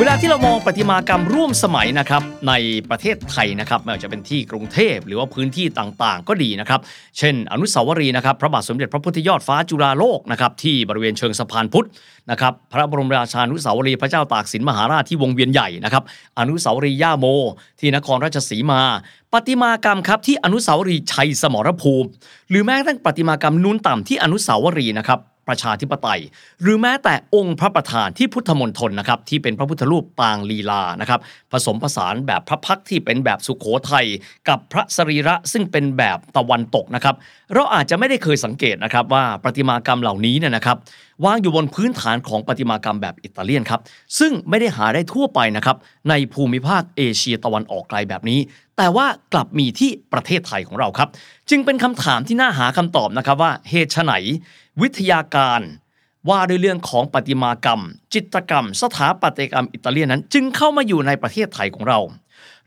เวลาที่เรามองประติมากรรมร่วมสมัยนะครับในประเทศไทยนะครับไม่ว่าจะเป็นที่กรุงเทพหรือว่าพื้นที่ต่างๆ ก็ดีนะครับเช่น อนุสาวรีย์นะครับพระบาทสมเด็จพระพุทธยอดฟ้าจุฬาโลกนะครับที่บริเวณเชิงสะพานพุทธนะครับพระบรมราชานุสาวรีย์พระเจ้าตากสินมหาราชที่วงเวียนใหญ่นะครับอนุสาวรีย์ย่าโม ที่นครราชสีมาประติมากรรมครับที่อนุสาวรีย์ชัยสมรภูมิ หรือแม้กระทั่งประติมากรรมนูนต่ำที่อนุสาวรีย์นะครับ ประชาธิปไตย หรือแม้แต่องค์พระประธานที่พุทธมณฑลนะครับที่เป็นพระพุทธรูปปางลีลานะครับผสมผสานแบบพระพักตร์ที่เป็นแบบสุขโขทัยกับพระสรีระซึ่งเป็นแบบตะวันตกนะครับเราอาจจะไม่ได้เคยสังเกตนะครับว่าประติมากรรมเหล่านี้เนี่ยนะครับ วางอยู่บนพื้นฐานของประติมากรรมแบบอิตาเลียนครับ ซึ่งไม่ได้หาได้ทั่วไปนะครับ ในภูมิภาคเอเชียตะวันออกไกลแบบนี้ แต่ว่ากลับมีที่ประเทศไทยของเราครับ จึงเป็นคำถามที่น่าหาคำตอบนะครับว่าเหตุไฉนวิทยาการว่าด้วยเรื่องของประติมากรรม จิตกรรม สถาปัตยกรรมอิตาเลียนนั้น จึงเข้ามาอยู่ในประเทศไทยของเรา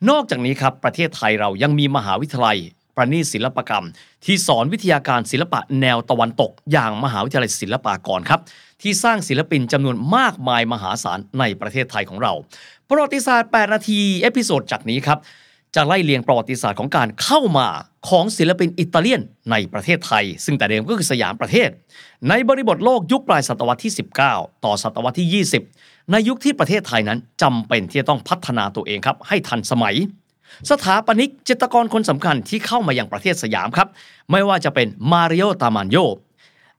นอกจากนี้ครับประเทศไทยเรายังมีมหาวิทยาลัย ประณีตศิลปกรรม ที่สอนวิทยาการศิลปะแนวตะวันตก อย่างมหาวิทยาลัยศิลปากรครับ ที่สร้างศิลปินจำนวนมากมายมหาศาลในประเทศไทยของเรา ประวัติศาสตร์ 8 นาที episode จากนี้ครับจะไล่เลียงประวัติศาสตร์ของการเข้ามาของศิลปินอิตาเลียนในประเทศไทย ซึ่งแต่เดิมก็คือสยามประเทศ ในบริบทโลกยุคปลายศตวรรษที่ 19 ต่อศตวรรษที่ 20 ในยุคที่ประเทศไทยนั้นจำเป็นที่จะต้องพัฒนาตัวเองครับให้ทันสมัย สถาปนิกจิตรกรคนสำคัญที่เข้ามาอย่างประเทศสยามครับ ไม่ว่าจะเป็นมาริโอตามานโย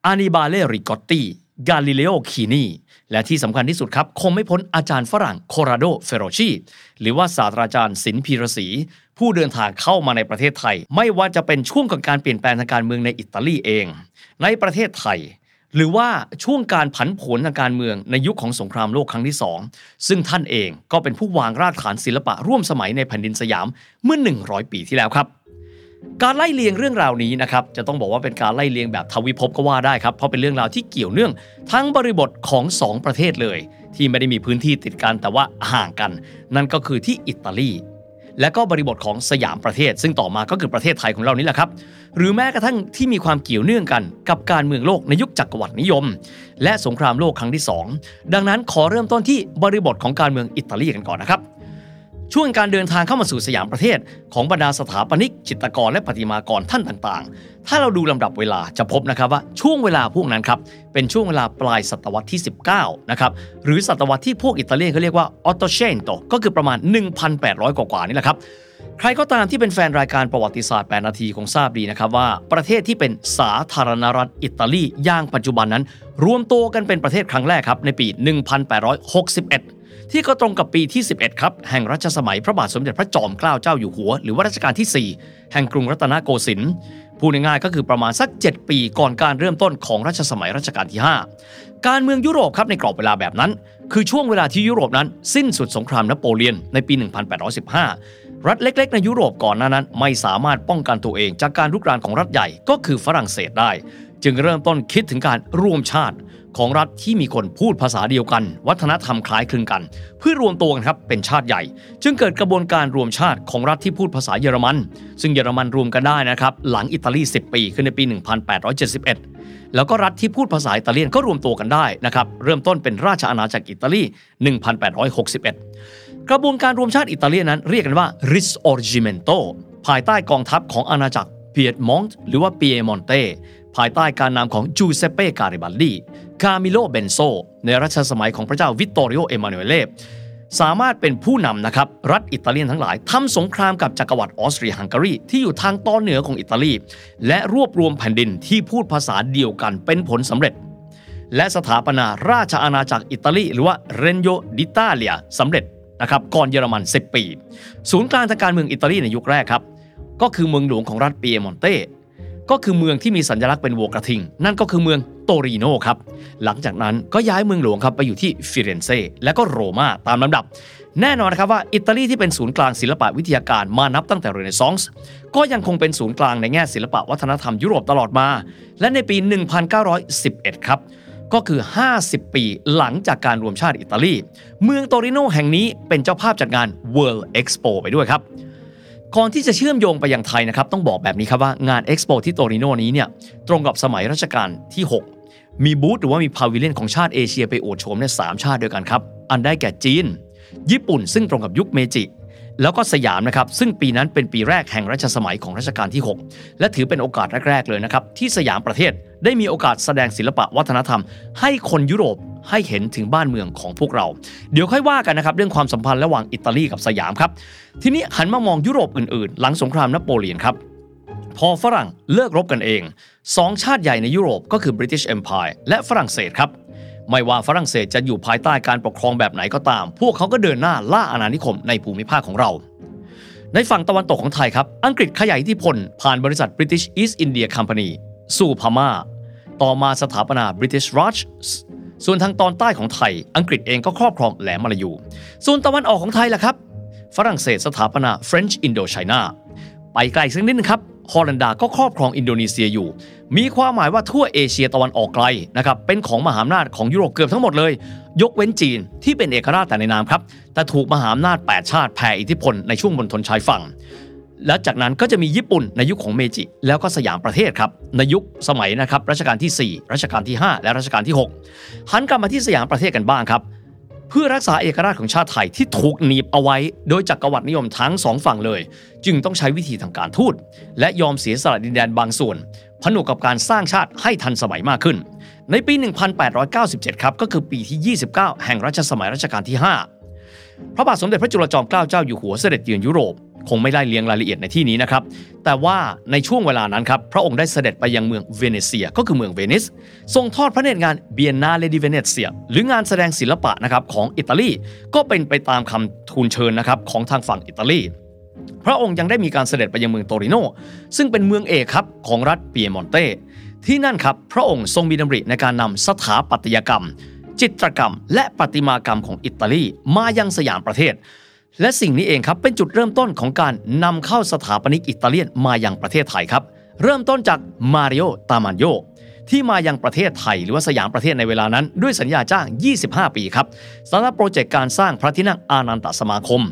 อานิบาเลริกอตตีกาลิเลโอคีนีและที่สำคัญที่สุดครับ คงไม่พ้นอาจารย์ฝรั่งโคราโดเฟโรชีหรือว่าศาสตราจารย์สินพีรศรีผู้เดินทางเข้ามาในประเทศไทย ไม่ว่าจะเป็นช่วงของการเปลี่ยนแปลงทางการเมืองในอิตาลีเอง ในประเทศไทย หรือว่าช่วงการผันผวนทางการเมืองในยุคของสงครามโลกครั้งที่สองซึ่งท่านเองก็เป็นผู้วางรากฐานศิลปะร่วมสมัยในแผ่นดินสยามเมื่อ 100 ปีที่แล้วครับ การไล่เลียงเรื่องราวนี้นะครับจะต้องบอกว่าเป็นการไล่เลียงแบบทวิภพก็ว่าได้ครับเพราะเป็นเรื่องราวที่เกี่ยวเนื่องทั้งบริบทของสองประเทศเลย ที่ไม่ได้มีพื้นที่ติดกันแต่ว่าห่างกัน นั่นก็คือที่อิตาลี และก็บริบทของสยามประเทศ ซึ่งต่อมาก็คือประเทศไทยของเรานี่แหละครับ หรือแม้กระทั่งที่มีความเกี่ยวเนื่องกันกับการเมืองโลกในยุคจักรวรรดินิยม และสงครามโลกครั้งที่ 2 ดังนั้นขอเริ่มต้นที่บริบทของการเมืองอิตาลีกันก่อนนะครับ ช่วงการเดินทางเข้ามาสู่สยามประเทศ ของบรรดาสถาปนิก จิตรกรและประติมากรท่านต่างๆ ถ้าเราดูลำดับเวลาจะพบนะครับว่าช่วงเวลาพวกนั้นครับเป็นช่วงเวลาปลายศตวรรษที่ 19 นะครับหรือศตวรรษที่พวกอิตาเลียนเขาเรียกว่าออตโตเชนโตก็คือประมาณ 1,800 กว่าๆนี่แหละครับใครก็ตามที่เป็นแฟนรายการประวัติศาสตร์ 8 นาทีคงทราบดีนะครับว่าประเทศที่เป็นสาธารณรัฐอิตาลีย่างปัจจุบันนั้น รวมตัวกันเป็นประเทศครั้งแรกครับในปี 1861 ที่ก็ตรงกับปีที่ 11 ครับ แห่งรัชสมัยพระบาทสมเด็จพระจอมเกล้าเจ้าอยู่หัว หรือว่ารัชกาลที่ 4 แห่งกรุงรัตนโกสินทร์พูดง่ายๆก็คือประมาณสัก 7 ปีก่อนการเริ่มต้นของรัชสมัยรัชกาลที่ 5 การเมืองยุโรปครับในกรอบเวลาแบบนั้น คือช่วงเวลาที่ยุโรปนั้น สิ้นสุดสงครามนโปเลียนในปี 1815 รัฐเล็กๆ ในยุโรปก่อนหน้านั้น ไม่สามารถป้องกันตัวเอง จากการลุกรานของรัฐใหญ่ก็คือฝรั่งเศสได้ จึงเริ่มต้นคิดถึงการร่วมชาติ ของรัฐที่มีคนพูดภาษาเดียวกัน วัฒนธรรมคล้ายคลึงกัน เพื่อรวมตัวกันครับเป็นชาติใหญ่ จึงเกิดกระบวนการรวมชาติของรัฐที่พูดภาษาเยอรมัน ซึ่งเยอรมันรวมกันได้นะครับหลังอิตาลี 10 ปีคือในปี 1871 แล้วก็รัฐที่พูดภาษาอิตาเลียนก็รวมตัวกันได้นะครับเริ่มต้นเป็นราชอาณาจักรอิตาลี 1861 กระบวนการรวมชาติอิตาเลียนนั้นเรียกกันว่า Risorgimento ภายใต้กองทัพของอาณาจักรเปียดมอนต์หรือว่าเปียมอนเต ภายใต้การนำของจูเซเป้การิบัลดีคามิโลเบนโซ ในรัชสมัยของพระเจ้าวิตตอริโอเอมานูเอเลสามารถเป็นผู้นำนะครับ รัฐอิตาเลียนทั้งหลายทำสงครามกับจักรวรรดิออสเตรียฮังการีที่อยู่ทางตอนเหนือของอิตาลี และรวบรวมแผ่นดินที่พูดภาษาเดียวกันเป็นผลสำเร็จ และสถาปนาราชอาณาจักรอิตาลีหรือว่า Regno d'Italia สำเร็จนะครับก่อนเยอรมัน 10 ปี ศูนย์กลางทางการเมืองอิตาลีในยุคแรกครับก็คือเมืองหลวงของรัฐเปียมอนเต ก็คือเมืองที่มีสัญลักษณ์เป็นวัวกระทิง นั่นก็คือเมืองโตริโนครับ หลังจากนั้นก็ย้ายเมืองหลวงครับไปอยู่ที่ฟิเรนเซ่และก็โรมาตามลำดับ แน่นอนนะครับว่าอิตาลีที่เป็นศูนย์กลางศิลปะวิทยาการมานับตั้งแต่เรเนซองส์ก็ยังคงเป็นศูนย์กลางในแง่ศิลปะวัฒนธรรมยุโรปตลอดมา และในปี 1911 ครับก็คือ 50 ปีหลังจากการรวมชาติอิตาลี เมืองโตริโนแห่งนี้เป็นเจ้าภาพจัดงาน World Expo ไปด้วยครับ ก่อนที่จะเชื่อมโยงไปยังไทยนะครับต้องบอกแบบนี้ครับว่างานเอ็กซ์โปที่โตริโนนี้เนี่ยตรงกับสมัยรัชกาลที่ 6 มีบูธหรือว่ามีพาวิเลียนของชาติเอเชียไปโอดโฉมในสามชาติด้วยกันครับ อันได้แก่จีน ญี่ปุ่นซึ่งตรงกับยุคเมจิ แล้วก็สยามนะครับซึ่งปีนั้นเป็นปีแรกแห่งรัชสมัยของรัชกาลที่ 6 และถือเป็นโอกาสแรกๆเลยนะครับที่สยามประเทศได้มีโอกาสแสดงศิลปะวัฒนธรรม ให้คนยุโรปให้เห็นถึงบ้านเมืองของพวกเรา เดี๋ยวค่อยว่ากันนะครับเรื่องความสัมพันธ์ระหว่างอิตาลีกับสยามครับ ทีนี้หันมามองยุโรปอื่นๆ หลังสงครามนโปเลียนครับพอฝรั่งเลิกรบกันเองสองชาติใหญ่ในยุโรปก็คือ British Empire และฝรั่งเศสครับ ไม่ว่าฝรั่งเศสจะอยู่ภายใต้การปกครองแบบไหนก็ตาม พวกเขาก็เดินหน้าล่าอาณานิคมในภูมิภาคของเรา ในฝั่งตะวันตกของไทยครับ อังกฤษขยายอิทธิพล ผ่านบริษัท British East India Company สู่พม่า ต่อมาสถาปนา British Raj ส่วนทางตอนใต้ของไทย อังกฤษเองก็ครอบครองแหลมมาลายู ส่วนตะวันออกของไทยล่ะครับ ฝรั่งเศสสถาปนา French Indochina ไปไกลสักนิดนึงครับ ฮอลันดาก็ครอบครองอินโดนีเซียอยู่ มีความหมายว่าทั่วเอเชียตะวันออกไกลนะครับเป็นของมหาอำนาจของยุโรปเกือบทั้งหมดเลย ยกเว้นจีนที่เป็นเอกราชแต่ในนามครับ แต่ถูกมหาอำนาจ 8 ชาติแผ่อิทธิพลในช่วงบนทนชายฝั่ง และจากนั้นก็จะมีญี่ปุ่นในยุคของเมจิ แล้วก็สยามประเทศครับ ในยุคสมัยนะครับรัชกาลที่ 4 รัชกาลที่ 5 และรัชกาลที่ 6 หันกลับมาที่สยามประเทศกันบ้างครับ เพื่อรักษาเอกราชของชาติไทยที่ถูกหนีบเอาไว้ โดยจักรวรรดินิยมทั้งสองฝั่งเลย จึงต้องใช้วิธีทางการทูตและยอมเสียสละดินแดนบางส่วน ผนวกกับการสร้างชาติให้ทันสมัยมากขึ้น ในปี 1897 ครับก็คือปีที่ 29 แห่งรัชสมัยรัชกาลที่ 5 พระบาทสมเด็จพระจุลจอมเกล้าเจ้าอยู่หัวเสด็จเยือนยุโรป คงไม่ได้เลียงรายละเอียดในที่นี้นะครับ แต่ว่าในช่วงเวลานั้นครับ พระองค์ได้เสด็จไปยังเมืองเวเนเซีย ก็คือเมืองเวนิส ทรงทอดพระเนตรงาน Biennale di Venezia หรืองานแสดงศิลปะนะครับของอิตาลี ก็เป็นไปตามคำทูลเชิญนะครับของทางฝั่งอิตาลี พระองค์ยังได้มีการเสด็จไปยังเมืองโตริโน ซึ่งเป็นเมืองเอกครับของรัฐเปียมอนเต ที่นั่นครับพระองค์ทรงมีดำริในการนำสถาปัตยกรรม จิตรกรรม และประติมากรรมของอิตาลีมายังสยามประเทศ และสิ่งนี้เองครับเป็นจุดเริ่มต้นของการนำเข้าสถาปนิกอิตาเลียนมายังประเทศไทยครับเริ่มต้นจากมาริโอตามันโยที่มายังประเทศไทยหรือว่าสยามประเทศในเวลานั้น ด้วยสัญญาจ้าง 25 ปีครับสำหรับโปรเจกต์การสร้างพระที่นั่งอานันตสมาคม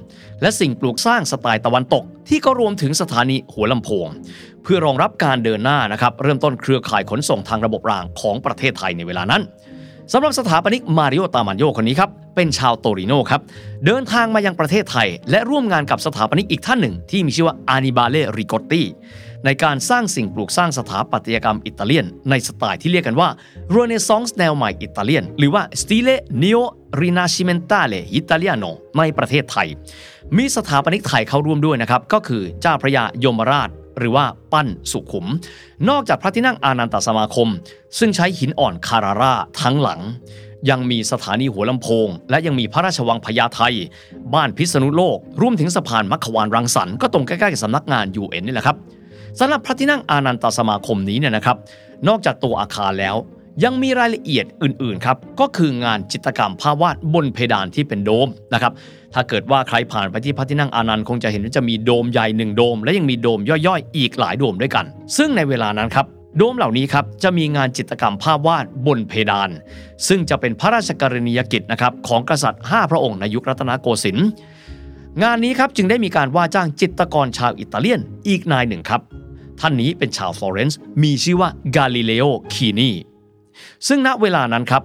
และสิ่งปลูกสร้างสไตล์ตะวันตก ที่ก็รวมถึงสถานีหัวลำโพง เพื่อรองรับการเดินหน้านะครับเริ่มต้นเครือข่ายขนส่งทางระบบรางของประเทศไทยในเวลานั้น สำหรับสถาปนิกมาริโอตามันโยคนนี้ครับ เป็นชาวโตริโนครับ เดินทางมายังประเทศไทย และร่วมงานกับสถาปนิกอีกท่านหนึ่ง ที่มีชื่อว่าอานิบาเลริโกตตีในการสร้างสิ่งปลูกสร้างสถาปัตยกรรมอิตาเลียน ในสไตล์ที่เรียกกันว่าเรเนซองส์แนวใหม่อิตาเลียน หรือว่าสติเลเนโอรินาชิเมนตาเลอิตาเลียโนในประเทศไทย มีสถาปนิกไทยเข้าร่วมด้วยนะครับ ก็คือเจ้าพระยายมราช หรือว่าปั้นสุขุม นอกจากพระที่นั่งอานันตสมาคม ซึ่งใช้หินอ่อนคาราร่าทั้งหลัง ยังมีสถานีหัวลำโพง และยังมีพระราชวังพญาไทบ้านพิษณุโลกรวมถึงสะพานมัคควานรังสรรค์ก็ตรงใกล้ๆกับสำนักงาน UN นี่แหละครับสำหรับพระที่นั่งอานันตสมาคมนี้เนี่ยนะครับ นอกจากตัวอาคารแล้ว ยังมีรายละเอียดอื่นๆครับก็คืองานจิตรกรรมภาพวาดบนเพดานที่เป็นโดมนะครับถ้าเกิดว่าใครผ่านไปที่พระที่นั่งอานันต์คงจะเห็นว่าจะมีโดมใหญ่หนึ่งโดม และยังมีโดมย่อยๆ อีกหลายโดมด้วยกัน ซึ่งในเวลานั้นครับโดมเหล่านี้ครับจะมีงานจิตรกรรมภาพวาดบนเพดาน ซึ่งจะเป็นพระราชกรณียกิจนะครับของกษัตริย์ 5 พระองค์ในยุครัตนโกสินทร์งานนี้ครับจึงได้มีการว่าจ้างจิตรกรชาวอิตาเลียนอีกนายหนึ่งครับ ท่านนี้เป็นชาวฟลอเรนซ์มีชื่อว่ากาลิเลโอคีนี ซึ่งณเวลานั้นครับ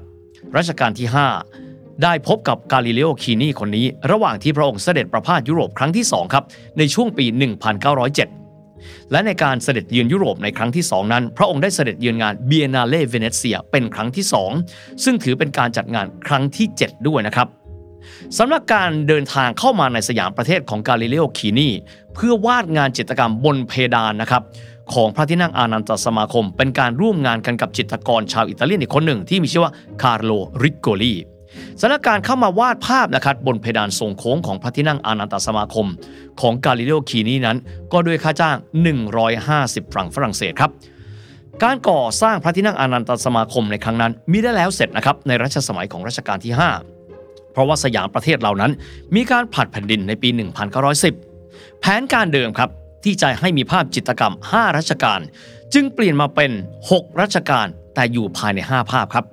รัชกาลที่ 5 ได้พบกับกาลิเลโอคีนีคนนี้ ระหว่างที่พระองค์เสด็จประพาสยุโรปครั้งที่ 2 ครับ ในช่วงปี 1907 และในการเสด็จเยือนยุโรปในครั้งที่ 2 นั้น พระองค์ได้เสด็จเยือนงาน Biennale Venezia เป็นครั้งที่ 2 ซึ่งถือเป็นการจัดงานครั้งที่ 7 ด้วยนะครับสำหรับการเดินทางเข้ามาในสยามประเทศของกาลิเลโอคีนีเพื่อวาดงานจิตรกรรมบนเพดานนะครับ ของพระที่นั่งอานันตสมาคม เป็นการร่วมงานกันกับจิตรกรชาวอิตาเลียนอีกคนหนึ่งที่มีชื่อว่าคาร์โลริโกลีสถานการเข้ามาวาดภาพนะครับบนเพดานทรงโค้งของพระที่นั่งอานันตสมาคม ของกาลิเลโอคีนี้นั้น ก็ด้วยค่าจ้าง 150 ฟรังฝรั่งเศสครับการก่อสร้างพระที่นั่งอานันตสมาคมในครั้งนั้นมีได้แล้วเสร็จนะครับในรัชสมัยของรัชกาลที่ 5 เพราะว่าสยามประเทศเหล่านั้น มีการผลัดแผ่นดินในปี 1910 แผนการเดิมครับ ที่จะให้มีภาพจิตรกรรม 5 รัชกาลจึงเปลี่ยนมาเป็น 6 รัชกาลแต่อยู่ภายใน 5 ภาพครับ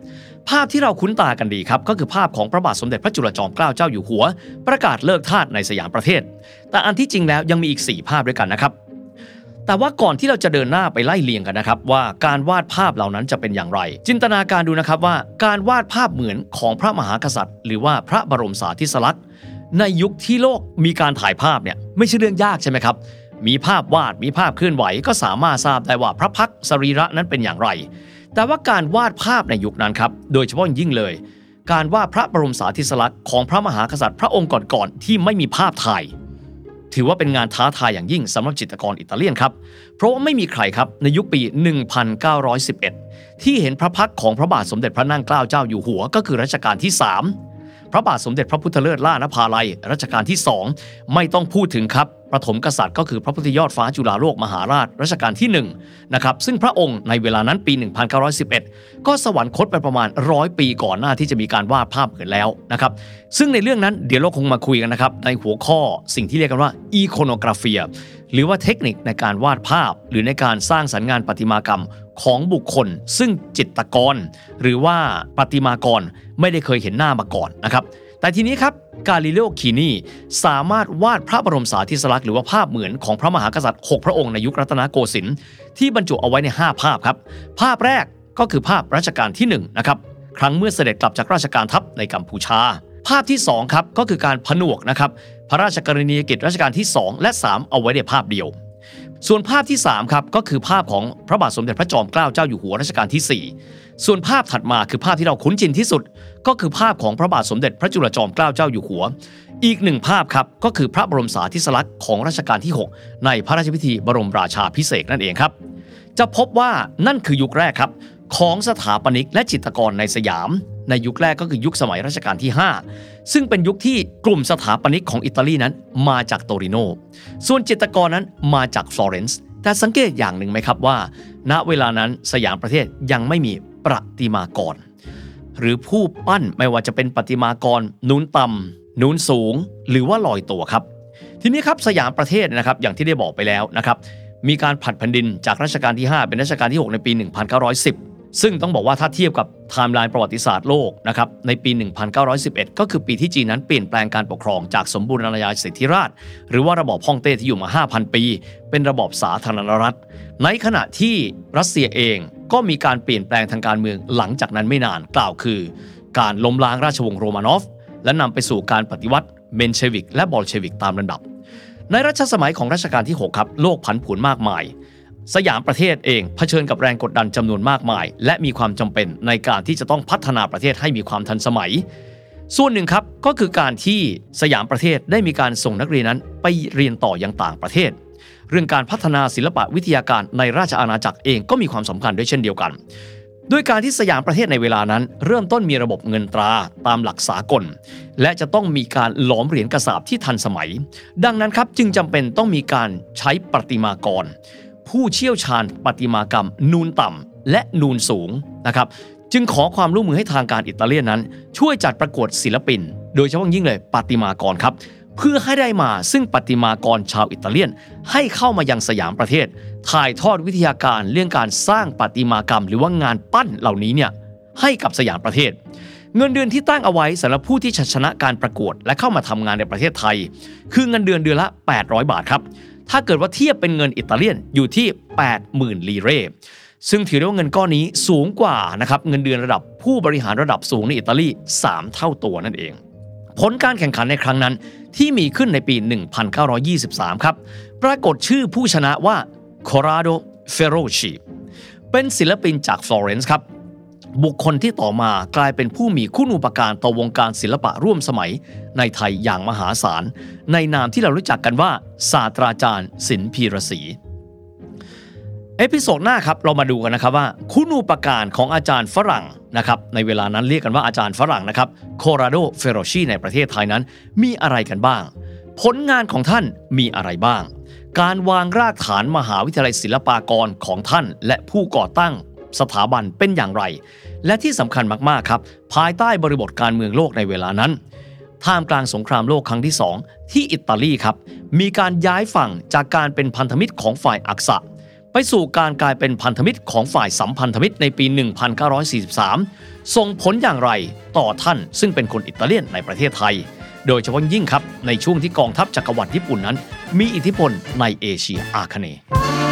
ภาพที่เราคุ้นตากันดีครับ ก็คือภาพของพระบาทสมเด็จพระจุลจอมเกล้าเจ้าอยู่หัว ประกาศเลิกทาสในสยามประเทศ แต่อันที่จริงแล้วยังมีอีก 4 ภาพด้วยกันนะครับแต่ว่าก่อนที่เราจะเดินหน้าไปไล่เลียงกันนะครับ ว่าการวาดภาพเหล่านั้นจะเป็นอย่างไร จินตนาการดูนะครับว่าการวาดภาพเหมือนของพระมหากษัตริย์ หรือว่าพระบรมสารีสลักษณ์ในยุคที่โลกมีการถ่ายภาพเนี่ยไม่ใช่เรื่องยากใช่ไหมครับ มีภาพวาดมีภาพเคลื่อนไหว ก็สามารถทราบได้ว่าพระพักสรีระนั้นเป็นอย่างไร แต่ว่าการวาดภาพในยุคนั้นครับ โดยเฉพาะยิ่งเลย การวาดพระบรมสารีสลักษณ์ของพระมหากษัตริย์พระองค์ก่อนๆที่ไม่มีภาพถ่ายถือว่าเป็นงานท้าทายอย่างยิ่งสำหรับจิตรกรอิตาเลียนครับ เพราะว่าไม่มีใครครับในยุคปี 1911 ที่เห็นพระพักของพระบาทสมเด็จพระนั่งเกล้าเจ้าอยู่หัว ก็คือรัชกาลที่ 3 พระบาทสมเด็จพระพุทธเลิศล่านภาลัยรัชกาลที่ 2 ไม่ต้องพูดถึงครับประถมกษัตริย์ก็คือพระพุทธยอดฟ้าจุฬาโลกมหาราชรัชกาลที่1นะครับซึ่งพระองค์ในเวลานั้นปี 1911 ก็สวรรคตไปประมาณร้อยปีก่อนหน้าที่จะมีการวาดภาพเกิดแล้วนะครับซึ่งในเรื่องนั้นเดี๋ยวเราคงมาคุยกันนะครับในหัวข้อสิ่งที่เรียกกันว่าอีโคโนกราฟีหรือว่าเทคนิคในการวาดภาพ หรือในการสร้างสรรค์งานประติมากรรม ของบุคคล ซึ่งจิตกร หรือว่าประติมากรไม่ได้เคยเห็นหน้ามาก่อนนะครับแต่ทีนี้ครับกาลิเลโอคีนีสามารถวาดพระบรมสารีสลักษณ์หรือว่าภาพเหมือนของพระมหากษัตริย์ 6 พระองค์ในยุครัตนโกสินทร์ที่บรรจุเอาไว้ใน 5 ภาพครับ ภาพแรกก็คือภาพรัชกาลที่1นะครับครั้งเมื่อเสด็จกลับจากราชการทัพในกัมพูชา ภาพที่2ครับก็คือการผนวกนะครับพระราชกรณียกิจรัชกาลที่ 2 และ 3 เอาไว้ในภาพเดียว ส่วนภาพที่3ครับก็คือภาพของพระบาทสมเด็จพระจอมเกล้าเจ้าอยู่หัวรัชกาลที่ 4 ส่วนภาพถัดมาคือภาพที่เราคุ้นชินที่สุด ก็คือภาพของพระบาทสมเด็จพระจุลจอมเกล้าเจ้าอยู่หัว อีกหนึ่งภาพครับก็คือพระบรมสารีสลักษณ์ของรัชกาลที่ 6 ในพระราชพิธีบรมราชาพิเศษนั่นเองครับ จะพบว่านั่นคือยุคแรกครับของสถาปนิกและจิตรกรในสยาม ในยุคแรกก็คือยุคสมัยรัชกาลที่ 5 ซึ่งเป็นยุคที่กลุ่มสถาปนิกของอิตาลีนั้นมาจากโตริโน ส่วนจิตรกรนั้นมาจากฟลอเรนซ์ แต่สังเกตอย่างหนึ่งไหมครับว่า ณ เวลานั้นสยามประเทศยังไม่มีประติมากร หรือผู้ปั้นไม่ว่าจะเป็นประติมากร นูนต่ำนูนสูง หรือว่าลอยตัวครับ ทีนี้ครับสยามประเทศนะครับอย่างที่ได้บอกไปแล้วนะครับมีการผลัดแผ่นดินจากรัชกาลที่ 5 เป็นรัชกาลที่ 6 ในปี 1910 ซึ่งต้องบอกว่าถ้าเทียบกับไทม์ไลน์ประวัติศาสตร์โลกนะครับในปี 1911 ก็คือปีที่จีนนั้นเปลี่ยนแปลงการปกครองจากสมบูรณาญาสิทธิราช หรือว่าระบอบฮ่องเต้ที่อยู่มา 5,000 ปี เป็นระบอบสาธารณรัฐ ในขณะที่รัสเซียเองก็มีการเปลี่ยนแปลงทางการเมืองหลังจากนั้นไม่นานกล่าวคือ การล้มล้างราชวงศ์โรมานอฟ และนำไปสู่การปฏิวัติเมนเชวิก และบอลเชวิกตามลำดับในรัชสมัยของรัชกาลที่ 6 ครับ โลกผันผวนมากมาย สยามประเทศเองเผชิญกับแรงกดดันจำนวนมากมาย และมีความจำเป็นในการที่จะต้องพัฒนาประเทศให้มีความทันสมัย ส่วนหนึ่งครับก็คือการที่สยามประเทศได้มีการส่งนักเรียนนั้นไปเรียนต่อยังต่างประเทศ เรื่องการพัฒนาศิลปะวิทยาการในราชอาณาจักรเองก็มีความสำคัญด้วยเช่นเดียวกัน ด้วยการที่สยามประเทศในเวลานั้น เริ่มต้นมีระบบเงินตราตามหลักสากล และจะต้องมีการหลอมเหรียญกระสาบที่ทันสมัย ดังนั้นครับจึงจำเป็นต้องมีการใช้ประติมากร ผู้เชี่ยวชาญประติมากรรม นูนต่ำและนูนสูงนะครับจึงขอความร่วมมือให้ทางการอิตาเลียนนั้น ช่วยจัดประกวดศิลปิน โดยเฉพาะยิ่งเลยประติมากรครับ เพื่อให้ได้มาซึ่งประติมากรชาวอิตาเลียน ให้เข้ามายังสยามประเทศ ถ่ายทอดวิทยาการเรื่องการสร้างประติมากรรม หรือว่างานปั้นเหล่านี้เนี่ยให้กับสยามประเทศ เงินเดือนที่ตั้งเอาไว้สำหรับผู้ที่ชนะการประกวด และเข้ามาทำงานในประเทศไทย คือเงินเดือนเดือนละ 800 บาทครับ ถ้าเกิดว่าเทียบเป็นเงินอิตาเลียนอยู่ที่ 80,000 lire ซึ่งถือได้ว่าเงินก้อนนี้สูงกว่านะครับเงินเดือนระดับผู้บริหารระดับสูงในอิตาลี 3 เท่าตัวนั่นเอง ผลการแข่งขันในครั้งนั้นที่มีขึ้นในปี 1923 ครับ ปรากฏชื่อผู้ชนะว่า Corrado Feroci เป็นศิลปินจากฟลอเรนซ์ครับ บุคคลที่ต่อมากลายเป็นผู้มีคุณูปการต่อวงการศิลปะร่วมสมัย ในไทยอย่างมหาศาล ในนามที่เรารู้จักกันว่า ศาสตราจารย์ศิลป์ พีระศรี episode หน้าครับเรามาดูกันนะครับว่า คุณูปการของอาจารย์ฝรั่งนะครับในเวลานั้นเรียกกันว่าอาจารย์ฝรั่งนะครับโคราโดเฟโรชีในประเทศไทยนั้น มีอะไรกันบ้าง ผลงานของท่านมีอะไรบ้าง การวางรากฐานมหาวิทยาลัยศิลปากรของท่าน และผู้ก่อตั้ง สถาบันเป็นอย่างไร และที่สำคัญมากๆครับ ภายใต้บริบทการเมืองโลกในเวลานั้น ท่ามกลางสงครามโลกครั้งที่ 2 ที่อิตาลีครับ มีการย้ายฝั่งจากการเป็นพันธมิตรของฝ่ายอักษะ ไปสู่การกลายเป็นพันธมิตรของฝ่ายสัมพันธมิตรในปี 1943 ส่งผลอย่างไรต่อท่านซึ่งเป็นคนอิตาเลียนในประเทศไทย โดยเฉพาะยิ่งครับในช่วงที่กองทัพจักรวรรดิญี่ปุ่นนั้น มีอิทธิพลในเอเชียอาคเนย์